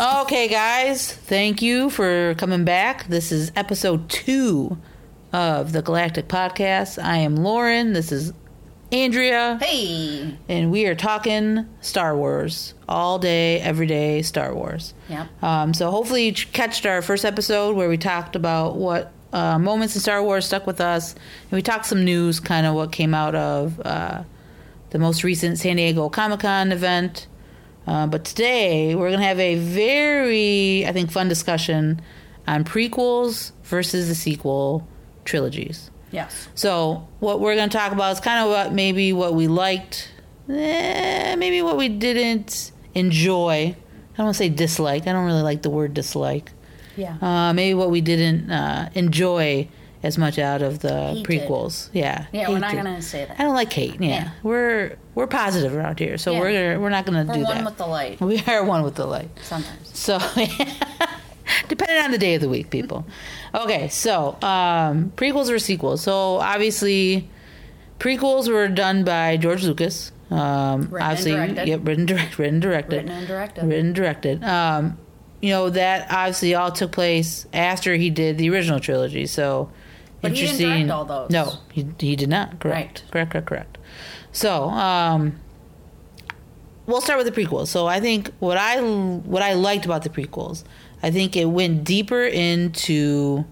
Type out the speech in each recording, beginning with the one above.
Okay, guys, thank you for coming back. This is episode two of the Galactic Podcast. I am Lauren. This is Andrea. Hey. And we are talking Star Wars all day, every day, Star Wars. Yep. Um, so hopefully you catched our first episode where we talked about what uh, moments in Star Wars stuck with us. And we talked some news, kind of what came out of uh, the most recent San Diego Comic Con event. Uh, but today we're going to have a very, I think, fun discussion on prequels versus the sequel trilogies. Yes. So what we're going to talk about is kind of what maybe what we liked, eh, maybe what we didn't enjoy. I don't want to say dislike. I don't really like the word dislike. Yeah. Uh, maybe what we didn't uh, enjoy as much out of the Hated. prequels. Yeah. yeah, we're not hated. gonna say that. I don't like hate. Yeah, Yeah. we're we're positive around here, so Yeah. we're gonna, we're not gonna We're do one that. with the light. we are one with the light. Sometimes. So, depending on the day of the week, people. Okay, so um, prequels or sequels. So obviously, prequels were done by George Lucas. Um, and obviously, directed. yep, written, direct, written, directed, Written and directed. written, directed. Um, you know that obviously all took place after he did the original trilogy. So But he didn't direct all those. No, he he did not. Correct. Right. Correct. Correct. Correct. So, um, we'll start with the prequels. So I think what I what I liked about the prequels, I think it went deeper into,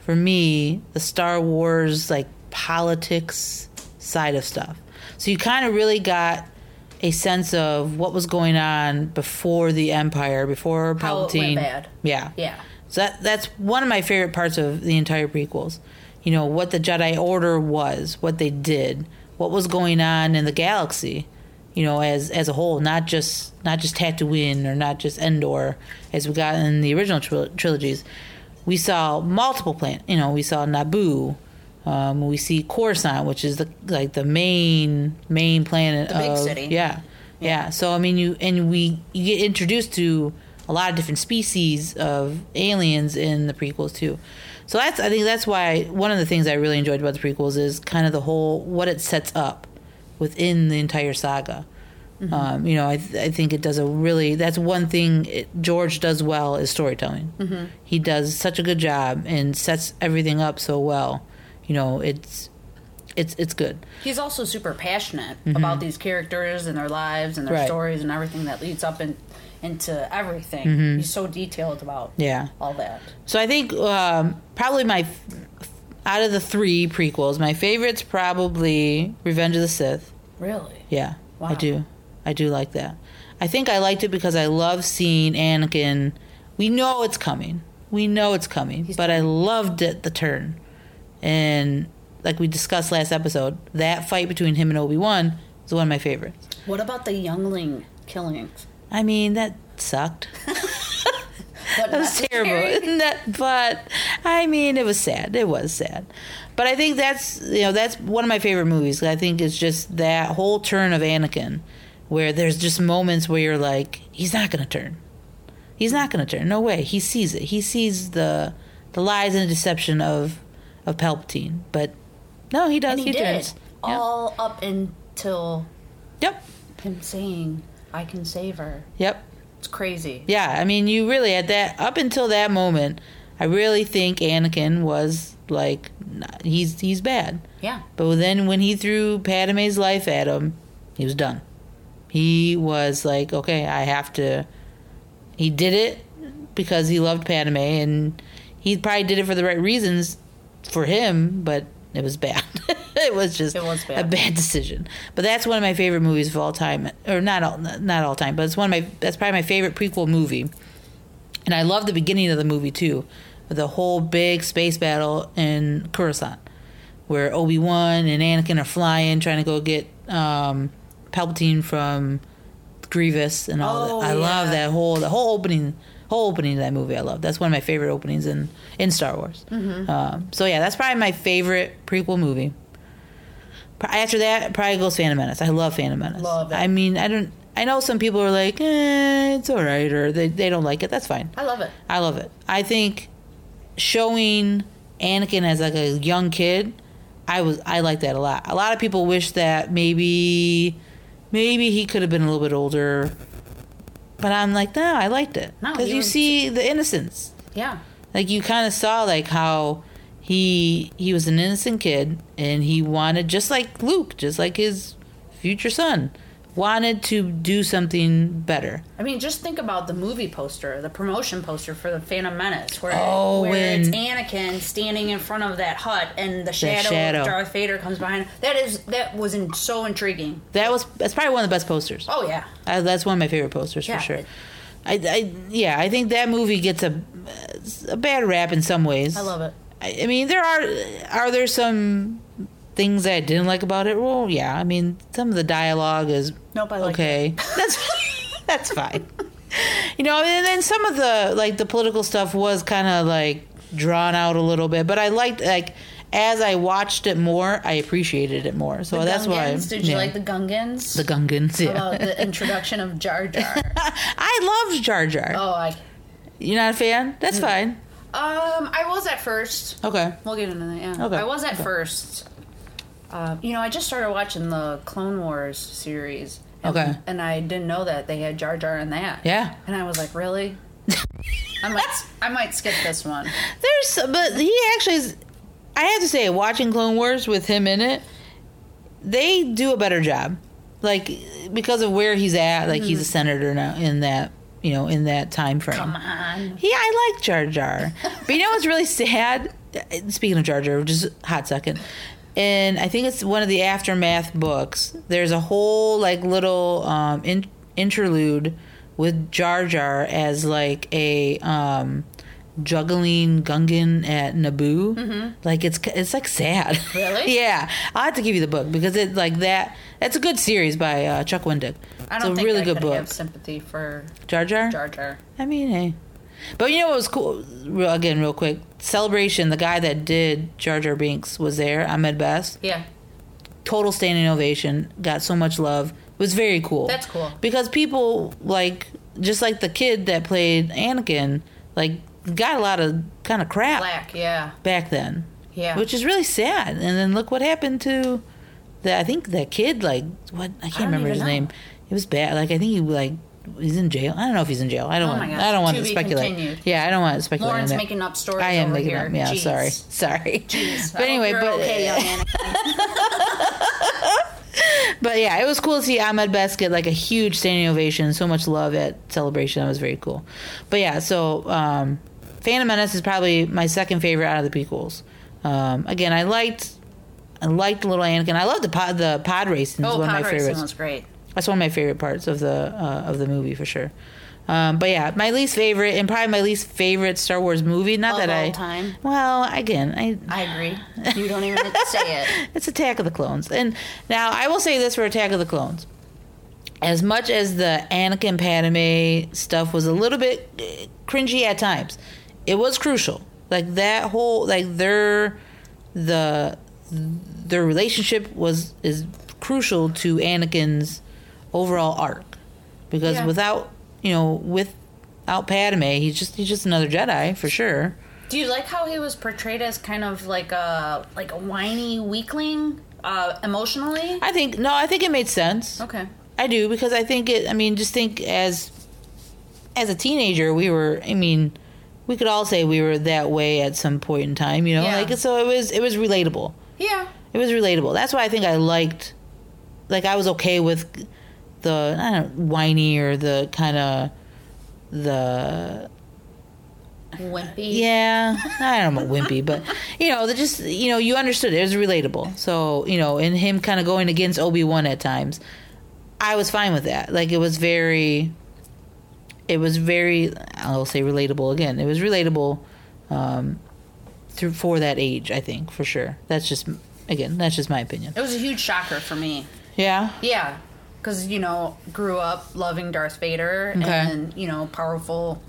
for me, the Star Wars like politics side of stuff. So you kind of really got a sense of what was going on before the Empire, before How it Palpatine. went bad. Yeah. Yeah. So that that's one of my favorite parts of the entire prequels. You know what the Jedi Order was, what they did, what was going on in the galaxy. You know, as as a whole, not just not just Tatooine or not just Endor, as we got in the original tril- trilogies. We saw multiple planets. You know, we saw Naboo. Um, we see Coruscant, which is the like the main main planet. The big of, city. Yeah, yeah. So I mean, you and we you get introduced to a lot of different species of aliens in the prequels too. So that's I think that's why one of the things I really enjoyed about the prequels is kind of the whole what it sets up within the entire saga. Um, you know, I, th- I think it does a really that's one thing it, George does well is storytelling. Mm-hmm. He does such a good job and sets everything up so well. You know, it's it's it's good. He's also super passionate about these characters and their lives and their Mm-hmm. Right. stories and everything that leads up in, into everything. He's so detailed about Mm-hmm. Yeah. all that. So I think um, probably my f- out of the three prequels, my favorite's probably Revenge of the Sith. Really? Yeah, I do. I do like that. I think I liked it because I love seeing Anakin. We know it's coming. We know it's coming, but I loved it the turn. And like we discussed last episode, that fight between him and Obi Wan is one of my favorites. What about the youngling killings? I mean, that sucked. That was terrible. That- but I mean, it was sad. It was sad. But I think that's you know that's one of my favorite movies. I think it's just that whole turn of Anakin, where there's just moments where you're like, he's not gonna turn. He's not gonna turn. No way. He sees it. He sees the the lies and the deception of of Palpatine. But no, he does. And he, did. turns. Yep. All up until Yep. him saying, I can save her. Yep. It's crazy. Yeah, I mean, you really at that up until that moment, I really think Anakin was like he's he's bad. Yeah. But then when he threw Padme's life at him, he was done. He was like, okay, I have to. He did it because he loved Padme, and he probably did it for the right reasons for him, but it was bad. it was just It was a bad. bad decision. But that's one of my favorite movies of all time, or not all, not all time, but it's one of my that's probably my favorite prequel movie. And I love the beginning of the movie too, with the whole big space battle in Coruscant, where Obi Wan and Anakin are flying, trying to go get um, Palpatine from Grievous and all Oh, that. I love that whole the whole opening whole opening of that movie. I love. That's one of my favorite openings in in Star Wars. Mm-hmm. Um, so yeah, that's probably my favorite prequel movie. After that, probably goes Phantom Menace. I love Phantom Menace. Love it. I mean, I don't. I know some people are like, eh, it's all right, or they, they don't like it. That's fine. I love it. I love it. I think showing Anakin as like a young kid, I was I like that a lot. A lot of people wish that maybe maybe he could have been a little bit older. But I'm like, no, I liked it No, because you was- see the innocence. Yeah. Like you kind of saw like how he he was an innocent kid and he wanted just like Luke, just like his future son, wanted to do something better. I mean, just think about the movie poster, the promotion poster for the Phantom Menace, where, Oh, where when- it's Anakin standing in front of that hut, and the shadow, shadow. of Darth Vader comes behind. That is that was in, so intriguing. That was that's probably one of the best posters. Oh yeah, I, that's one of my favorite posters Yeah. for sure. I, I yeah, I think that movie gets a a bad rap in some ways. I love it. I, I mean, there are are there some things that I didn't like about it? Well, yeah. I mean, some of the dialogue is Nope, I like okay. That's that's fine. You know, and then some of the like the political stuff was kind of like drawn out a little bit, but I liked like as I watched it more, I appreciated it more. So that's why. Did you yeah. like the Gungans? the Gungans? Yeah, About the introduction of Jar Jar. I loved Jar Jar. oh, I. You're not a fan? That's fine. Um, I was at first. Okay. We'll get into that. Yeah. Okay, I was at okay. first. Uh, you know, I just started watching the Clone Wars series. And, Okay. And I didn't know that they had Jar Jar in that. Yeah. And I was like, really? I might, I might skip this one. There's, but he actually is. I have to say, watching Clone Wars with him in it, they do a better job. Like because of where he's at, like he's a senator now in that you know in that time frame. Come on. Yeah, I like Jar Jar. But you know what's really sad? Speaking of Jar Jar, just hot second. And I think it's one of the aftermath books. There's a whole like little um, in- interlude with Jar Jar as like a um, juggling Gungan at Naboo. Like it's it's like sad. Really? yeah, I'll have to give you the book because it like that. That's a good series by uh, Chuck Wendig. I don't a think really I good book. have sympathy for Jar Jar. Jar Jar. I mean, hey. But you know what was cool? Real, again, real quick. Celebration, the guy that did Jar Jar Binks was there, Ahmed Best. Yeah. Total standing ovation. Got so much love. It was very cool. That's cool. Because people, like, just like the kid that played Anakin, like, got a lot of kind of crap Black. Yeah. back then. Yeah. Which is really sad. And then look what happened to the, I think that kid, like, what? I can't don't remember his know. name. It was bad. Like, I think he, like, he's in jail. I don't know if he's in jail. I don't Oh want. I don't want To to speculate. continued. Yeah, I don't want to speculate. Lauren's making up stories I am over making here. up. Yeah, Jeez. sorry, sorry. Jeez. But anyway, but okay, but yeah, it was cool to see Ahmed Best get like a huge standing ovation, so much love at celebration. That was very cool. But yeah, so um, Phantom Menace is probably my second favorite out of the prequels. Um, again, I liked. I liked Little Anakin. I love the pod, the pod racing. is Oh, one of pod my racing favorites. was great. That's one of my favorite parts of the uh, of the movie for sure. Um, but yeah, my least favorite and probably my least favorite Star Wars movie. Not Of that I time? Well, again, I I agree. You don't even have to say it. it's Attack of the Clones. And now I will say this for Attack of the Clones. As much as the Anakin Padme stuff was a little bit eh, cringy at times, it was crucial. Like that whole like their the their relationship was is crucial to Anakin's overall arc. Because Yeah. without you know, without Padme, he's just he's just another Jedi for sure. Do you like how he was portrayed as kind of like a like a whiny weakling, uh, emotionally? I think no, I think it made sense. Okay. I do because I think it. I mean, just think as as a teenager, we were. I mean, we could all say we were that way at some point in time. You know, Yeah. like so it was. It was relatable. Yeah. It was relatable. That's why I think I liked. Like I was okay with the I don't know, whiny or the kind of the Wimpy. yeah, I don't know wimpy, but you know, the just you know, you understood it. It was relatable. So you know, and him kind of going against Obi Wan at times, I was fine with that. Like it was very, it was very. I'll say relatable again. It was relatable, um, through for that age. I think for sure. That's just again, that's just my opinion. It was a huge shocker for me. Yeah. Yeah. Because, you know, grew up loving Darth Vader Okay. and, you know, powerful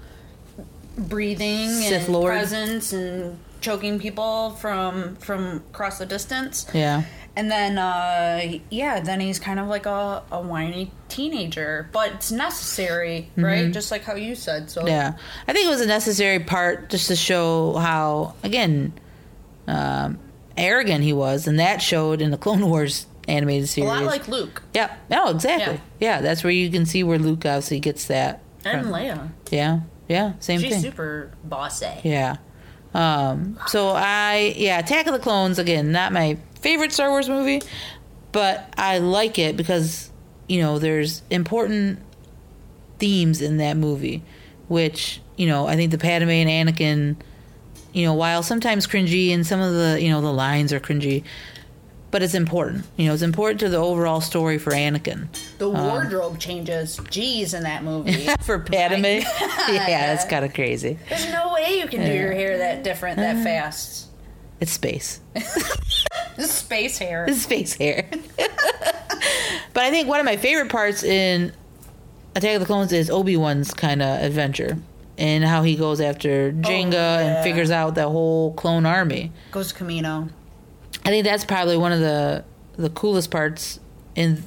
breathing Sith and Lord. presence and choking people from from across the distance. Yeah. And then, uh, yeah, then he's kind of like a, a whiny teenager, but it's necessary, right? Just like how you said. So Mm-hmm. Yeah, I think it was a necessary part just to show how, again, um, arrogant he was, and that showed in the Clone Wars animated a series. lot like Luke. yeah, no, exactly. Yeah. that's where you can see where Luke obviously gets that And Leia. Yeah, yeah, same thing. She's thing. super bossy. Yeah. Um, so I yeah, Attack of the Clones again, not my favorite Star Wars movie, but I like it because you know there's important themes in that movie, which you know I think the Padme and Anakin, you know, while sometimes cringy and some of the you know the lines are cringy, but it's important. You know, it's important to the overall story for Anakin. The um, wardrobe changes, G's in that movie. for Padme, yeah, that's kind of crazy. There's no way you can do your hair that different that uh, fast. It's space. This space hair. It's space hair. but I think one of my favorite parts in Attack of the Clones is Obi Wan's kind of adventure and how he goes after oh, Jango yeah. and figures out that whole clone army. Goes to Kamino. I think that's probably one of the the coolest parts in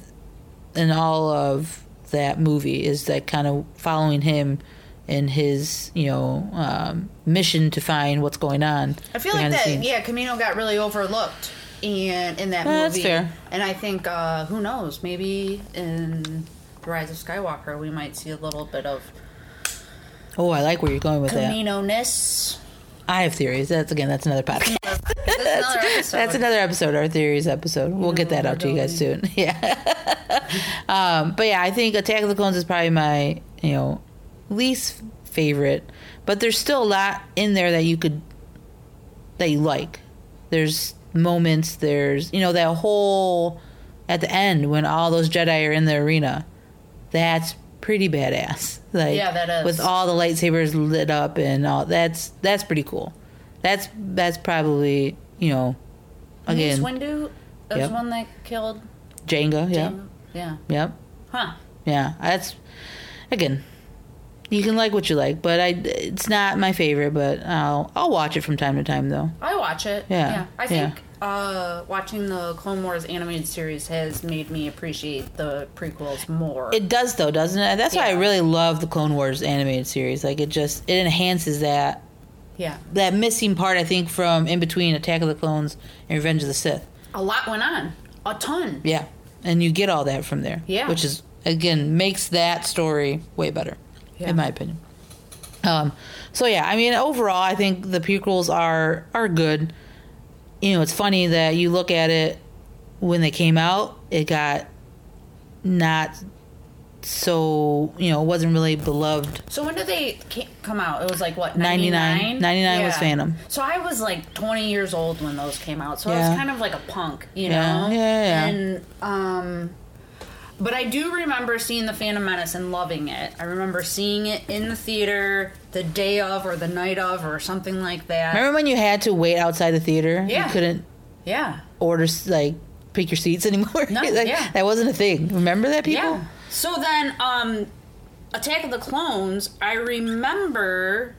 in all of that movie is that kind of following him and his you know um, mission to find what's going on. I feel like that. scenes. Yeah, Kamino got really overlooked in in that Uh, movie. that's fair. And I think uh, who knows? Maybe in the Rise of Skywalker, we might see a little bit of Oh, I like where you're going with that. Kamino ness. I have theories. That's again. That's another podcast. That's another episode. That's another episode, our theories episode. We'll get that out to you guys soon. Yeah. um, but yeah, I think Attack of the Clones is probably my, you know, least favorite. But there's still a lot in there that you could, that you like. There's moments, there's, you know, that whole, at the end when all those Jedi are in the arena. That's pretty badass. Like, Yeah, that is. With all the lightsabers lit up and all, that's, that's pretty cool. That's, that's probably, you know, Mace again, Windu was Yep. one that killed. Jango, yeah. Yeah. yep, Huh. yeah. That's again, you can like what you like, but I it's not my favorite. But I'll I'll watch it from time to time though. I watch it. Yeah, I yeah. think uh, watching the Clone Wars animated series has made me appreciate the prequels more. It does though, doesn't it? That's why I really love the Clone Wars animated series. Like it just it enhances that yeah. that missing part I think from in between Attack of the Clones and Revenge of the Sith. A lot went on. A ton. Yeah, and you get all that from there. Yeah. which is again makes that story way better, Yeah. in my opinion. Um, so yeah, I mean, overall, I think the prequels are are good. You know, it's funny that you look at it when they came out, it got not so you know, it wasn't really beloved. So when did they come out? It was like what 99? 99? 99 was Phantom. So I was like 20 years old when those came out. So I was kind of like a punk, you Yeah, know. yeah, yeah, yeah. And um but I do remember seeing the Phantom Menace and loving it. I remember seeing it in the theater the day of or the night of or something like that. Remember when you had to wait outside the theater? Yeah. You couldn't Yeah. order like pick your seats anymore. No, Like, yeah. that wasn't a thing. Remember that, people? Yeah. So then, um, Attack of the Clones, I remember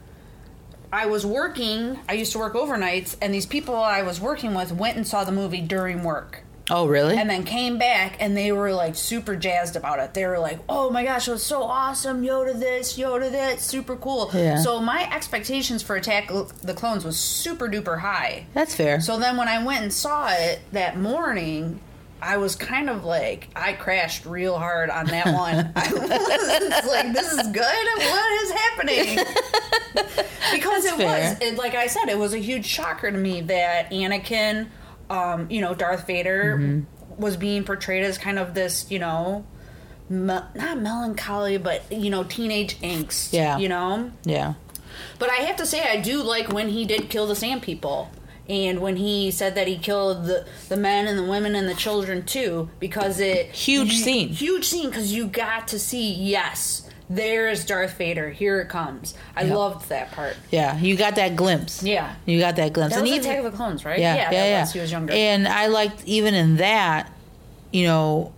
I was working, I used to work overnights, and these people I was working with went and saw the movie during work. Oh, really? And then came back and they were like super jazzed about it. They were like, oh my gosh, it was so awesome. Yoda this, Yoda that, super cool. Yeah. So my expectations for Attack of the Clones was super duper high. That's fair. So then when I went and saw it that morning, I was kind of like I crashed real hard on that one. I was like, "This is good. What is happening?" because That's it fair. was, it, like I said, it was a huge shocker to me that Anakin, um, you know, Darth Vader, Mm-hmm. was being portrayed as kind of this, you know, me- not melancholy, but you know, teenage angst. Yeah. you know. yeah. But I have to say, I do like when he did kill the Sand People. And when he said that he killed the, the men and the women and the children too, because it Huge you- scene. huge scene because you got to see yes, there is Darth Vader, here it comes. I Yep. loved that part. Yeah, you got that glimpse. Yeah, You got that glimpse. that was and Attack of the Clones, right? yeah, yeah, that yeah. was. He was younger. And I liked even in that, you know,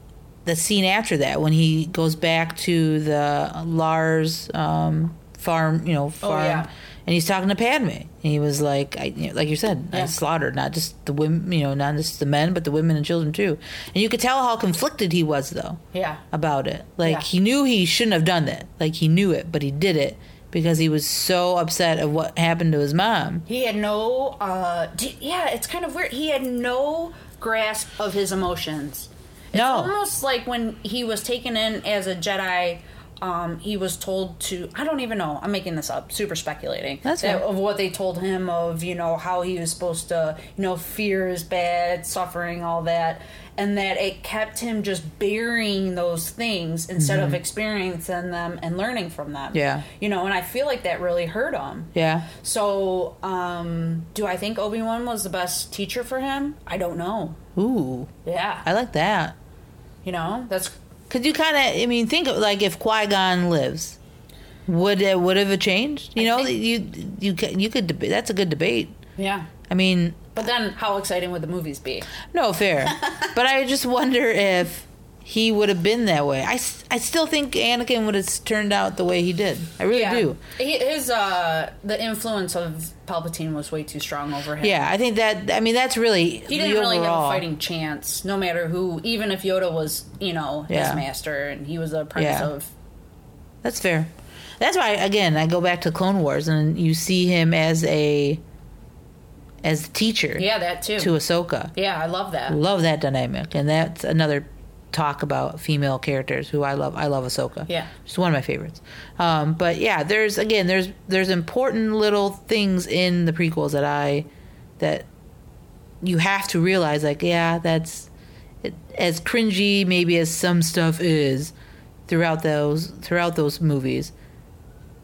the scene after that when he goes back to the Lars um, farm, you know, farm, Oh, yeah. And he's talking to Padme, and he was like, I, you know, like you said, I slaughtered not just the women, you know, not just the men, but the women and children too. And you could tell how conflicted he was though yeah, about it. Like Yeah. he knew he shouldn't have done that. Like he knew it, but he did it because he was so upset of what happened to his mom. he had no. uh d- Yeah, it's kind of weird. He had no grasp of his emotions. It's No. almost like when he was taken in as a Jedi um, he was told to. I don't even know. I'm making this up. Super speculating. That's that, of what they told him of you know how he was supposed to you know fear is bad, suffering, all that, and that it kept him just burying those things instead of experiencing them and learning from them. Mm-hmm. Yeah. You know, and I feel like that really hurt him. Yeah. So, um, do I think Obi Wan was the best teacher for him? I don't know. Ooh, Yeah, I like that. you know, that's Cause you kind of, I mean, think of like if Qui Gon lives, would it would have changed? You I know, think- you you you could debate. That's a good debate. yeah. I mean, But then, how exciting would the movies be? no fair, but I just wonder if he would have been that way. I, I still think Anakin would have turned out the way he did. I really do. He, his uh, the influence of Palpatine was way too strong over him. Yeah, I think that. I mean, that's really He didn't really have a fighting chance, no matter who. Even if Yoda was, you know, his Yeah. master and he was the apprentice Yeah. of. That's fair. That's why again I go back to Clone Wars and you see him as a as a teacher Yeah, that too. to Ahsoka. yeah, I love that. Love that dynamic, and that's another talk about female characters who I love. I love Ahsoka. Yeah. she's one of my favorites. Um, but yeah, there's again there's there's important little things in the prequels that I that you have to realize like yeah that's it, as cringy maybe as some stuff is throughout those throughout those movies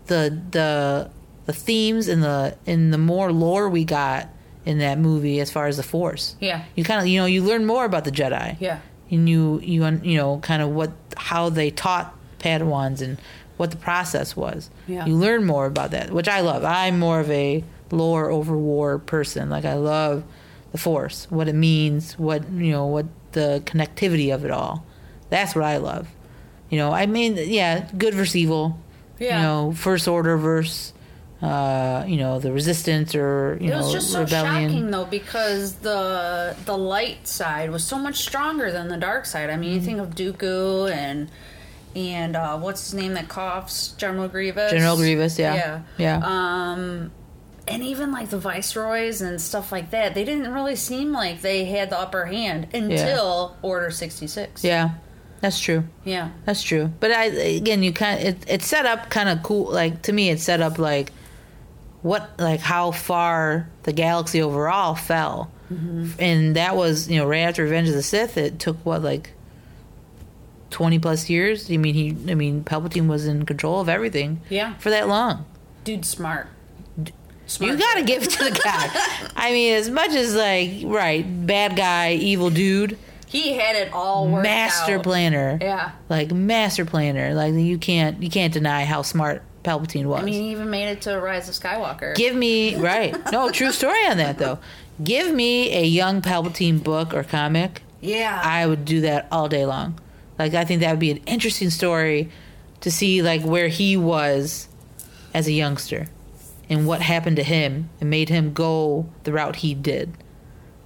the the the themes and the and the more lore we got in that movie as far as the force Yeah. you kind of you know you learn more about the jedi Yeah. And you you you know kind of what how they taught padawans and what the process was. Yeah. you learn more about that which i love. I'm more of a lore over war person. Like i love the force what it means what you know what the connectivity of it all. That's what i love. You know i mean yeah good versus evil. Yeah. you know first order versus uh you know the resistance or you It know was just so rebellion shocking though because the the light side was so much stronger than the dark side. I Mm-hmm. mean, you think of Dooku and and uh, what's his name that coughs, General Grievous. General Grievous, yeah. yeah, Yeah. Um, and even like the viceroys and stuff like that, they didn't really seem like they had the upper hand until Order sixty six. yeah that's true yeah, That's true. But I again, you kind it, it's set up kind of cool. Like to me, it's set up like what like how far the galaxy overall fell, mm-hmm. and that was you know right after Revenge of the Sith. It took what like twenty plus years. I mean he I mean Palpatine was in control of everything. Yeah. for that long. dude, smart. Smart. You got to give it to the guy. I mean, as much as like right, bad guy, evil dude, He had it all worked master out. planner. Yeah. like master planner. Like you can't you can't deny how smart Palpatine was. I mean, he even made it to Rise of Skywalker. Give me right. No, true story on that though. Give me a young Palpatine book or comic. yeah. I would do that all day long. Like I think that would be an interesting story to see like where he was as a youngster and what happened to him and made him go the route he did.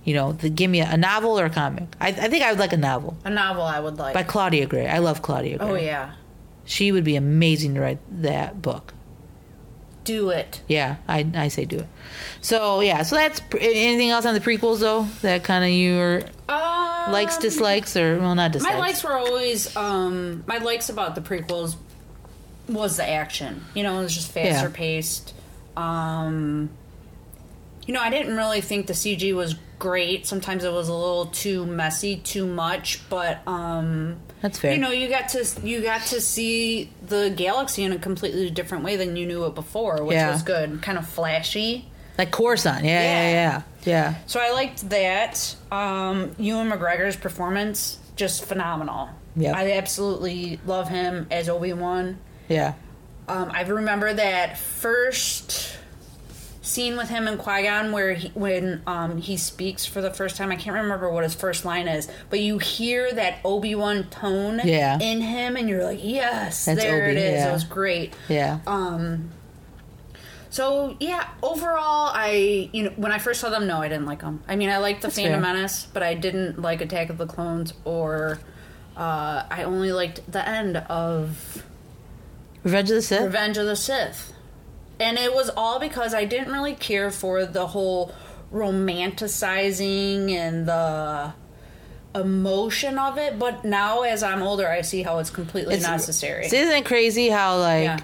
You know, the, give me a, a novel or a comic. I, I think I would like a novel a novel I would like. by Claudia Gray. I love Claudia oh, Gray. oh yeah. She would be amazing to write that book. Do it. Yeah, I, I say do it. So yeah, so that's anything else on the prequels though that kind of your Um, likes dislikes or well not dislikes. My likes were always um my likes about the prequels was the action. You know, it was just faster Yeah. paced. Um you know, I didn't really think the CG was great. Sometimes it was a little too messy, too much, but um That's fair. You know, you got to you got to see the galaxy in a completely different way than you knew it before, which Yeah. was good. Kind of flashy. like Coruscant. Yeah, yeah, Yeah. yeah, yeah. So I liked that. Um, Ewan McGregor's performance just phenomenal. Yeah, I absolutely love him as Obi Wan. Yeah. Um, I remember that first scene with him and Qui Gon where he, when um, he speaks for the first time. I can't remember what his first line is, but you hear that Obi Wan tone Yeah. in him, and you're like, yes, That's there Obi, it is. yeah. It was great. Yeah. Um, so yeah, overall, I you know when I first saw them, no, I didn't like them. I mean, I liked the That's Phantom fair. Menace, but I didn't like Attack of the Clones, or uh, I only liked the end of Revenge of the Sith. Revenge of the Sith, and it was all because I didn't really care for the whole romanticizing and the emotion of it, but now as I'm older, I see how it's completely It's- necessary. Isn't it crazy how like Yeah.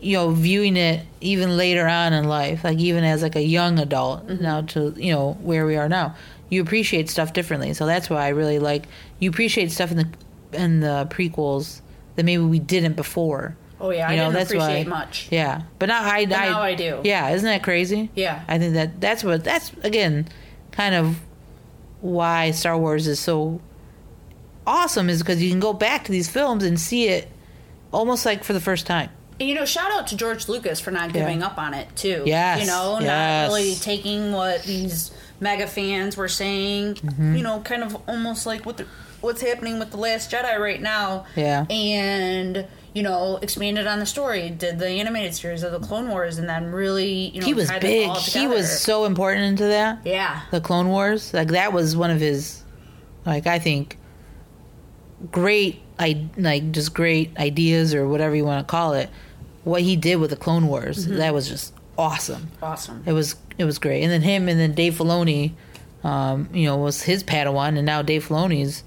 you know viewing it even later on in life, like even as like a young adult Mm-hmm. now to you know where we are now, you appreciate stuff differently. So that's why I really like you appreciate stuff in the in the prequels that maybe we didn't before. Oh yeah, I You know, didn't that's appreciate why- much. Yeah, but now I, But now I do. Yeah, isn't that crazy? Yeah. I think that that's what that's again kind of why Star Wars is so awesome is because you can go back to these films and see it almost like for the first time. And, You know, shout out to George Lucas for not Yeah. giving up on it too. Yes, you know, yes. not really taking what these mega fans were saying. Mm-hmm. You know, kind of almost like what the, what's happening with the Last Jedi right now. Yeah. and you know, expanded on the story. Did the animated series of the Clone Wars, and then really, you know, he was big. He was so important into that. yeah. The Clone Wars, like that was one of his, like I think, great, I like just great ideas or whatever you want to call it. What he did with the Clone Wars, Mm-hmm. that was just awesome. Awesome. It was it was great. And then him and then Dave Filoni, um, you know, was his Padawan, and now Dave Filoni's,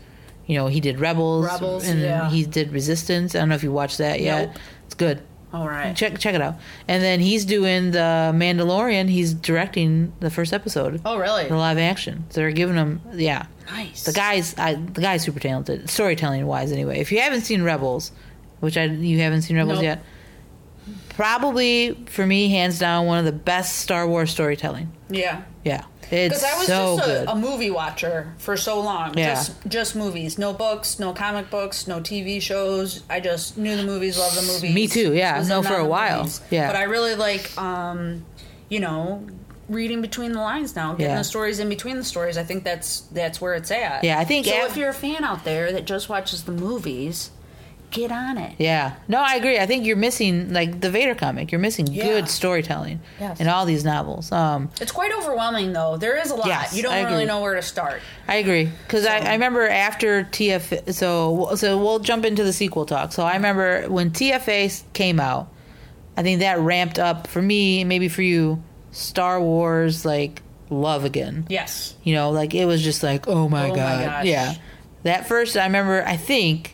you know, he did Rebels, Rebels, and yeah. he did Resistance. I don't know if you watched that yet. Nope. It's good. All right. Check check it out. And then he's doing the Mandalorian. He's directing the first episode, Oh, really? the live action. So they're giving him, yeah. Nice. The guy's I, the guy's super talented, storytelling wise. Anyway, if you haven't seen Rebels, which I you haven't seen Rebels Nope. yet, probably for me, hands down, one of the best Star Wars storytelling. Yeah. Yeah, Because I was so just good. a, a movie watcher for so long. Yeah. Just just movies. No books, no comic books, no TV shows. I just knew the movies, loved the movies. Me too, yeah. was No, for a while. movies. Yeah. But I really like um, you know, reading between the lines now, getting Yeah. the stories in between the stories. I think that's that's where it's at. Yeah, I think So af- if you're a fan out there that just watches the movies, get on it. yeah, no, I agree. I think you're missing like the Vader comic. You're missing Yeah. good storytelling Yes. in all these novels. Um, It's quite overwhelming though. There is a lot. Yes, you don't really know where to start. I agree because I, I remember after TF. So so we'll jump into the sequel talk. So I remember when TFA came out. I think that ramped up for me, maybe for you, Star Wars like love again. Yes. You know, like it was just like, oh my Oh my god, gosh. yeah. That first, I remember. I think,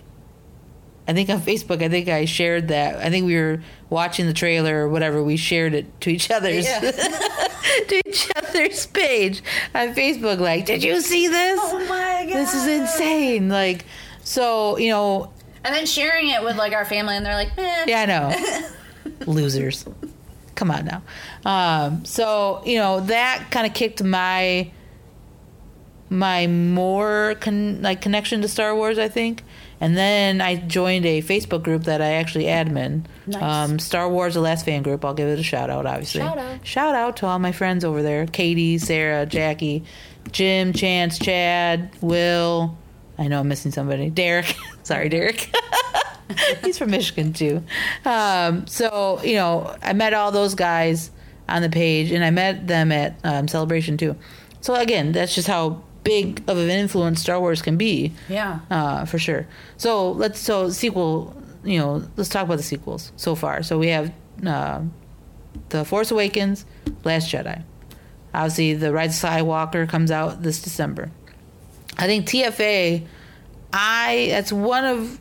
I think on Facebook, I think I shared that. I think we were watching the trailer or whatever. We shared it to each other's Yeah. to each other's page on Facebook. Like, did you see this? Oh my god. This is insane. Like, so you know, And then sharing it with like our family, and they're like, eh. yeah, I know. Losers. Come on now. Um, so, you know, that kind of kicked my my more con- like connection to Star Wars, I think. And then I joined a Facebook group that I actually admin. Nice. Um, Star Wars The Last Fan Group. I'll give it a shout out, obviously. Shout out. Shout out to all my friends over there Katie, Sarah, Jackie, Jim, Chance, Chad, Will. I know I'm missing somebody. Derek. Sorry, Derek. He's from Michigan too. Um, so, you know, I met all those guys on the page and I met them at um, Celebration too. So, again, that's just how big of an influence Star Wars can be Yeah. uh, for sure. So let's so sequel. You know, let's talk about the sequels so far. So we have uh, the Force Awakens, Last Jedi. Obviously, the Rise of Skywalker comes out this December. I think TFA. I that's one of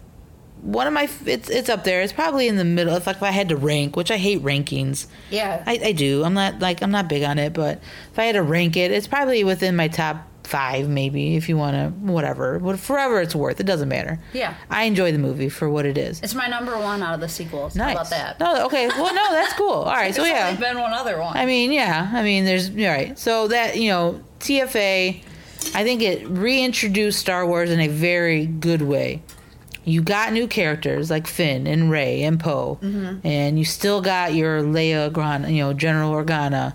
one of my it's it's up there. It's probably in the middle. If like if I had to rank, which I hate rankings. Yeah. I, I do. I'm not like I'm not big on it, but if I had to rank it, it's probably within my top five, maybe if you want to, whatever. But forever, it's worth. It doesn't matter. Yeah. I enjoy the movie for what it is. it's my number one out of the sequels. nice. How about that? No, okay. Well, no, that's cool. All right. So yeah, been one other one. I mean, yeah. I mean, there's all right. So that you know, TFA, I think it reintroduced Star Wars in a very good way. You got new characters like Finn and Rey and Poe, Mm-hmm. and you still got your Leia Organa, you know, General Organa,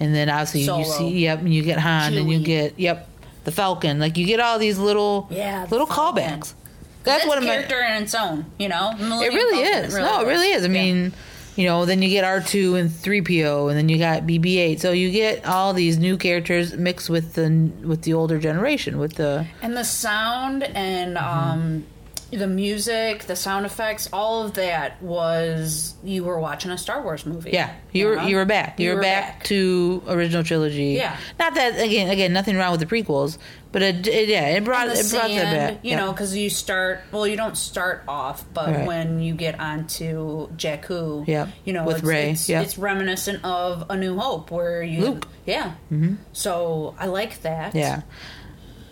and then obviously you see, yep, and you get Han, and you get, yep, the Falcon. Like you get all these little, Yeah, little Falcon. callbacks. That's, what a character in its own. You know, It really Falcon, is. no, it really is. I Yeah. mean, you know, then you get R2 and 3PO and then you got BB8. So you get all these new characters mixed with the with the older generation with the and the sound and Mm-hmm. um, the music, the sound effects, all of that was you were watching a Star Wars movie. Yeah, you were know? you were back. You, were, back, to original trilogy. Yeah. Not that again again nothing wrong with the prequels, but it, it yeah it brought it brought that back. you yeah. know, because you start. Well, you don't start off, but Right. when you get onto Jakku, yeah, you know, with it's, Rey, it's, yep. it's reminiscent of A New Hope, where you, yeah. Mm-hmm. So I like that. Yeah.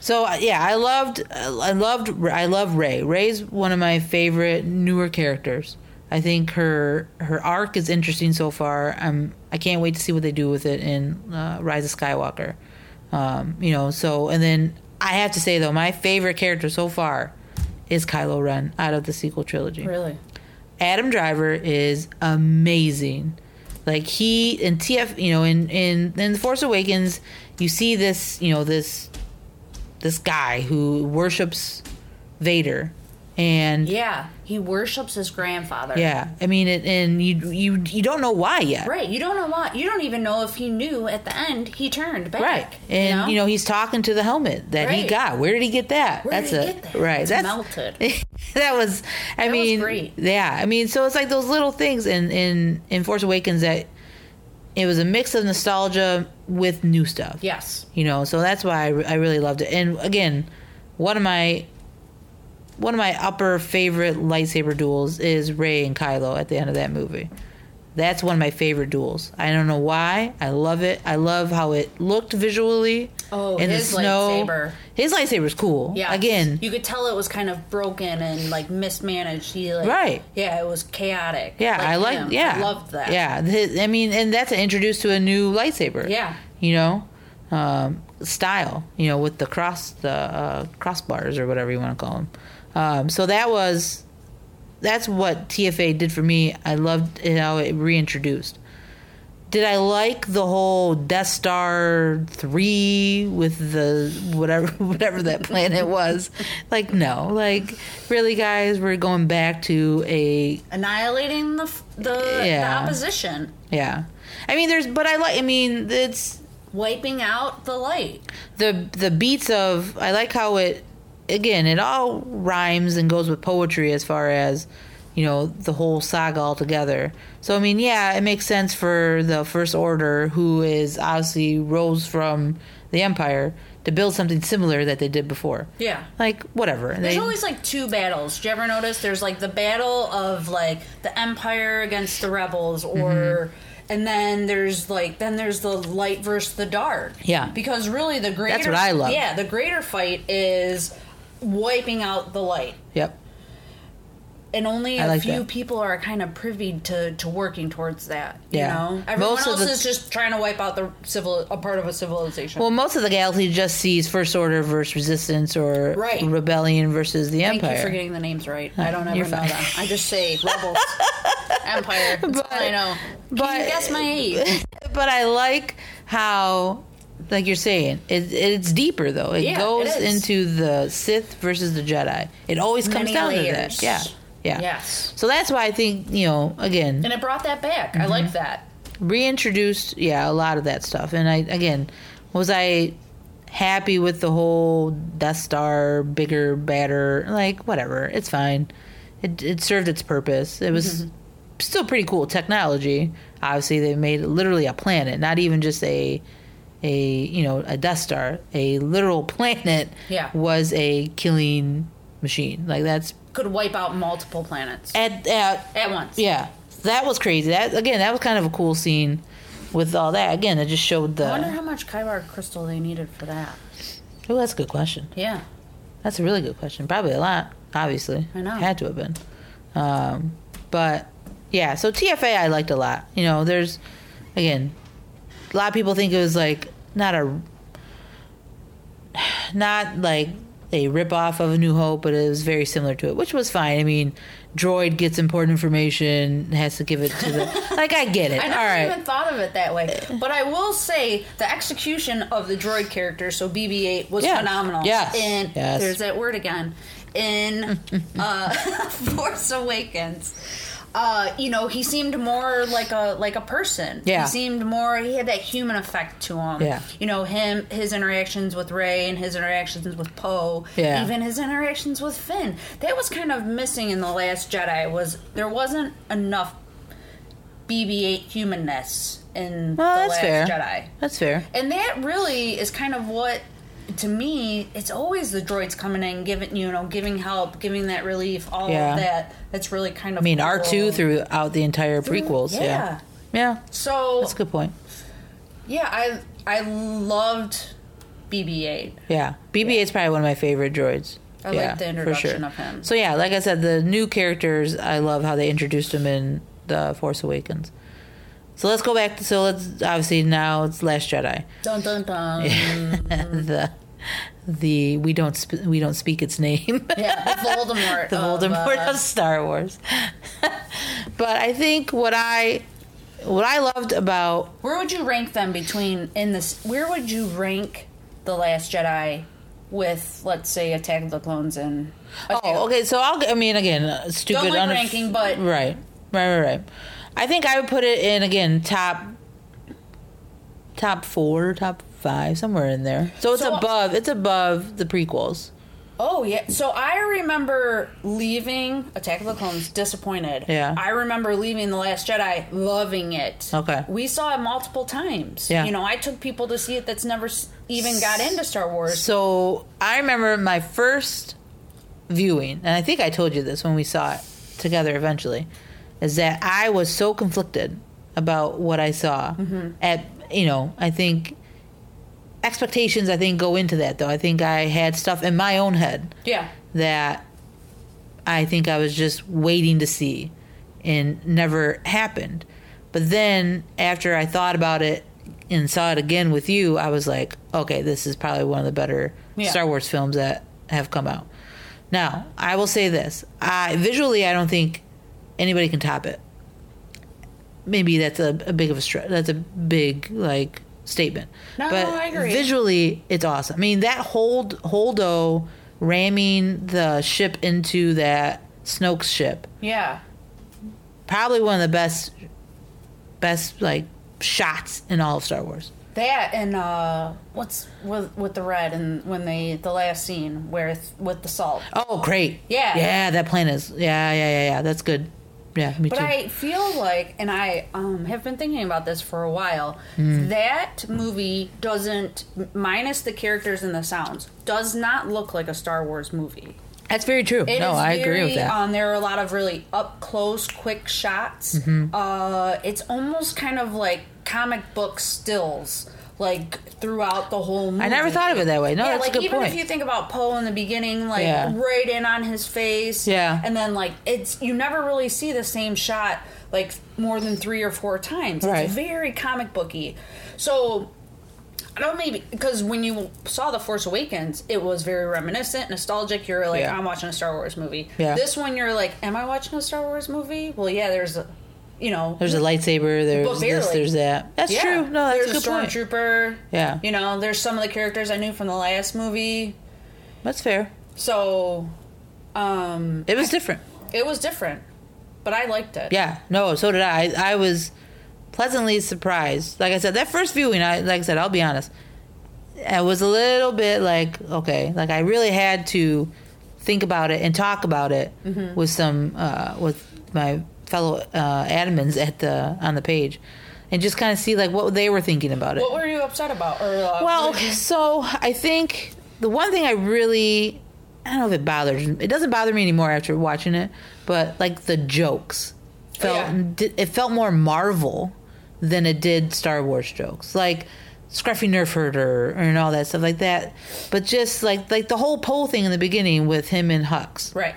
So uh, yeah, I loved, I loved, I love Rey. Rey's one of my favorite newer characters. I think her her arc is interesting so far. I'm I can't wait to see what they do with it in uh, Rise of Skywalker. Um, you know, so and then I have to say though, my favorite character so far is Kylo Ren out of the sequel trilogy. Really. Adam Driver is amazing. Like he in TF, you know, in in in the Force Awakens, you see this, you know, this this guy who worships Vader, and yeah, he worships his grandfather. Yeah i mean, it, and you you you don't know why yet, Right. You don't know why. You don't even know if he knew at the end he turned back. Right, and you know? he's talking to the helmet that he got. Where did he get that? Where did he a, get that? right. It's that's melted. that was. I That was mean, great. yeah. I mean, so it's like those little things in in in Force Awakens that it was a mix of nostalgia with new stuff. Yes. You know, so that's why I, re- I really loved it. And again, one of my one of my upper favorite lightsaber duels is Rey and Kylo at the end of that movie. That's one of my favorite duels. I don't know why. I love it. I love how it looked visually. Oh, in his the snow. lightsaber. His lightsaber's cool. Yeah. Again, you could tell it was kind of broken and like mismanaged. He like, Right. Yeah, it was chaotic. yeah, I like. Yeah, I loved that. Yeah, I mean, and that's introduced to a new lightsaber. Yeah. you know, um, style. You know, with the cross the uh, crossbars or whatever you want to call them. Um, so that was that's what TFA did for me. I loved how it reintroduced. Did I like the whole Death Star three with the whatever whatever that planet was? Like no, like really, guys, we're going back to a Annihilating the the, Yeah. the opposition, yeah. I mean, there's but I like. I mean, it's wiping out the light. the the beats of I like how it again it all rhymes and goes with poetry as far as you know the whole saga altogether. So I mean, yeah, it makes sense for the First Order, who is obviously rose from the Empire, to build something similar that they did before. Yeah. Like whatever. There's They- always like two battles. Do you ever notice? There's like the battle of like the Empire against the rebels, or Mm-hmm. and then there's like then there's the light versus the dark. Yeah. Because really the greater that's what I love. Yeah, the greater fight is wiping out the light. yep. And only I a like few that. people are kind of privy to, to working towards that. You Yeah. know, everyone Most else the- is just trying to wipe out the civil a part of a civilization. Well, most of the galaxy just sees First Order versus Resistance or Right. Rebellion versus the Thank Empire. you for getting the names right. I don't ever know fine. them. I just say rebels, empire. That's all I know. Can but- you guess my age? but I like how, like you're saying, it, it's deeper though. It Yeah, goes it into the Sith versus the Jedi. It always comes Many down to layers. that. Yeah, yeah. Yes. So that's why I think you know again And it brought that back. I Mm-hmm. like that. reintroduced yeah a lot of that stuff. And I again was I happy with the whole Death Star bigger, badder like whatever. It's fine. It it served its purpose. It was. Mm-hmm. Still pretty cool technology. Obviously, they made literally a planet, not even just a a you know a Death Star, a literal planet Yeah. was a killing machine. Like that's Could wipe out multiple planets at, at at once. yeah, that was crazy. That again, that was kind of a cool scene with all that. Again, it just showed the. I wonder how much Kyber crystal they needed for that. Oh, that's a good question. Yeah. That's a really good question. Probably a lot, obviously. I know. Had to have been. Um, but yeah, so TFA I liked a lot. You know, there's again, a lot of people think it was like not a not like a rip off of A New Hope, but it was very similar to it, which was fine. I mean, droid gets important information, has to give it to the like I get it. I All never right. even thought of it that way. But I will say the execution of the droid character, so BB-8, was Yeah. phenomenal. Yes. In Yes. there's that word again. In uh, Force Awakens. Uh, you know, he seemed more like a like a person. Yeah. He seemed more. He had that human effect to him. Yeah. You know, him, his interactions with Rey and his interactions with Poe. Yeah. Even his interactions with Finn. That was kind of missing in the Last Jedi. Was there wasn't enough BB-8 humanness in Well, the that's Last fair. Jedi. That's fair. And that really is kind of what, to me, it's always the droids coming in, giving you know, giving help, giving that relief, all Yeah. of that. That's really kind of. I mean. R two throughout the entire prequels. yeah. Yeah. Yeah. So That's a good point. yeah, I I loved BB-8. Yeah, BB-8 is probably one of my favorite droids. I like yeah, the introduction sure. of him. So yeah, like I said, the new characters, I love how they introduced them in the Force Awakens. So let's go back. To, so let's obviously now it's Last Jedi. Dun dun dun. the the we don't sp- we don't speak its name. yeah, the Voldemort. the of, Voldemort uh, of Star Wars. but I think what I what I loved about Where would you rank them between in this? Where would you rank the Last Jedi with, let's say, Attack of the Clones and? Oh, okay. So I'll. I mean, again, stupid. Don't like unaff- ranking, but- right, right, right, right. I think I would put it in again top, top four, top five, somewhere in there. So it's So- above. It's above the prequels. Oh yeah. So I remember leaving Attack of the Clones disappointed. Yeah. I remember leaving The Last Jedi loving it. Okay. We saw it multiple times. Yeah. You know, I took people to see it that's never even got into Star Wars. So I remember my first viewing, and I think I told you this when we saw it together eventually, is that I was so conflicted about what I saw. Mm-hmm. At you know, I think expectations. I think go into that though. I think I had stuff in my own head Yeah. that I think I was just waiting to see and never happened. But then after I thought about it and saw it again with you, I was like, okay, this is probably one of the better Yeah. Star Wars films that have come out. Now, I will say this. I visually I don't think anybody can top it. Maybe that's a, a big of a stretch. That's a big like statement. No, but I agree. visually it's awesome. I mean, that hold Holdo ramming the ship into that Snoke's ship, Yeah. probably one of the best, best like shots in all of Star Wars. That and uh, what's with with the red and when they the last scene where with the salt. Oh, great! Yeah. yeah, that plane is. Yeah, yeah, yeah, yeah. That's good. Yeah, me But too. I feel like, and I um, have been thinking about this for a while, Hmm. that movie doesn't, minus the characters and the sounds, does not look like a Star Wars movie. That's very true. It no, I agree with that. Um, there are a lot of really up close, quick shots. Mm-hmm. Uh, it's almost kind of like comic book stills, like throughout the whole movie. I never thought of it that way. No, yeah, that's like even point. if you think about Poe in the beginning, like Yeah. right in on his face, Yeah. and then like it's you never really see the same shot like more than three or four times. Right. It's very comic booky. So I don't maybe because when you saw The Force Awakens, it was very reminiscent, nostalgic. You're like, Yeah. I'm watching a Star Wars movie. Yeah. This one, you're like, Am I watching a Star Wars movie? Well, yeah. There's a, you know, There's a lightsaber. There's this. There's that. That's yeah, true. No, that's there's a good point. stormtrooper. Yeah. You know, there's some of the characters I knew from the last movie. That's fair. So, um, It was different. it was different, but I liked it. Yeah. No, so did I. I was pleasantly surprised. Like I said, that first viewing, I like I said, I'll be honest. I was a little bit like, okay, like I really had to think about it and talk about it Mm-hmm. with some uh, with my fellow uh, admins at the on the page, and just kind of see like what they were thinking about it. What were you upset about? Or uh, Well, you- so I think the one thing I really, I don't know if it bothers. It doesn't bother me anymore after watching it, but like the jokes felt Oh, yeah. it felt more Marvel than it did Star Wars jokes, like Scruffy Nerf Herder and all that stuff like that. But just like like the whole Poe thing in the beginning with him and Hux, right.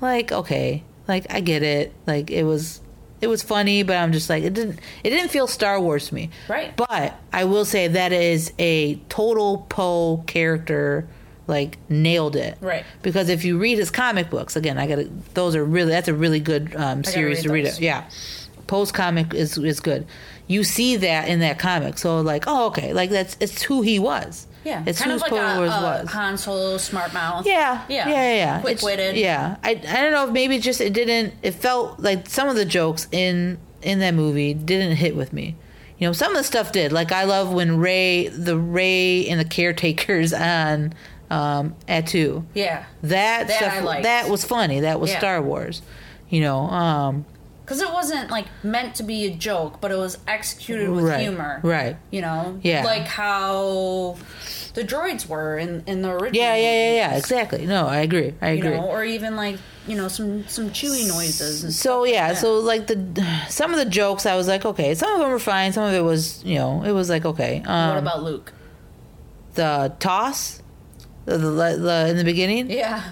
like okay, like I get it, like it was. It was funny, but I'm just like it didn't. It didn't feel Star Wars to me. Right. But I will say that is a total Poe character, like nailed it. Right. Because if you read his comic books, again, I got to Those are really. That's a really good um, series read to read those. it. Yeah. Poe's comic is is good. You see that in that comic, so like, oh, okay, like that's it's who he was. Yeah, It's kind of like Star Wars a was. Han Solo smart mouth. Yeah, Yeah. yeah, yeah. Quick witted. Yeah, I, I don't know if maybe just it didn't. It felt like some of the jokes in in that movie didn't hit with me. You know, some of the stuff did. Like I love when Rey, the Rey and the caretakers on um, Ahch-To. Yeah, That, That stuff that was funny. That was Yeah. Star Wars. You know, um, because it wasn't like meant to be a joke, but it was executed with right, humor. right. You know. Yeah. Like how the droids were in in the original. Yeah, yeah, yeah, yeah. Exactly. No, I agree. I You agree. know, or even like you know some some Chewie noises. And So stuff yeah, like so like the some of the jokes, I was like, okay. Some of them were fine. Some of it was, you know, it was like okay. Um, what about Luke? the toss? The, the, the in the beginning, Yeah.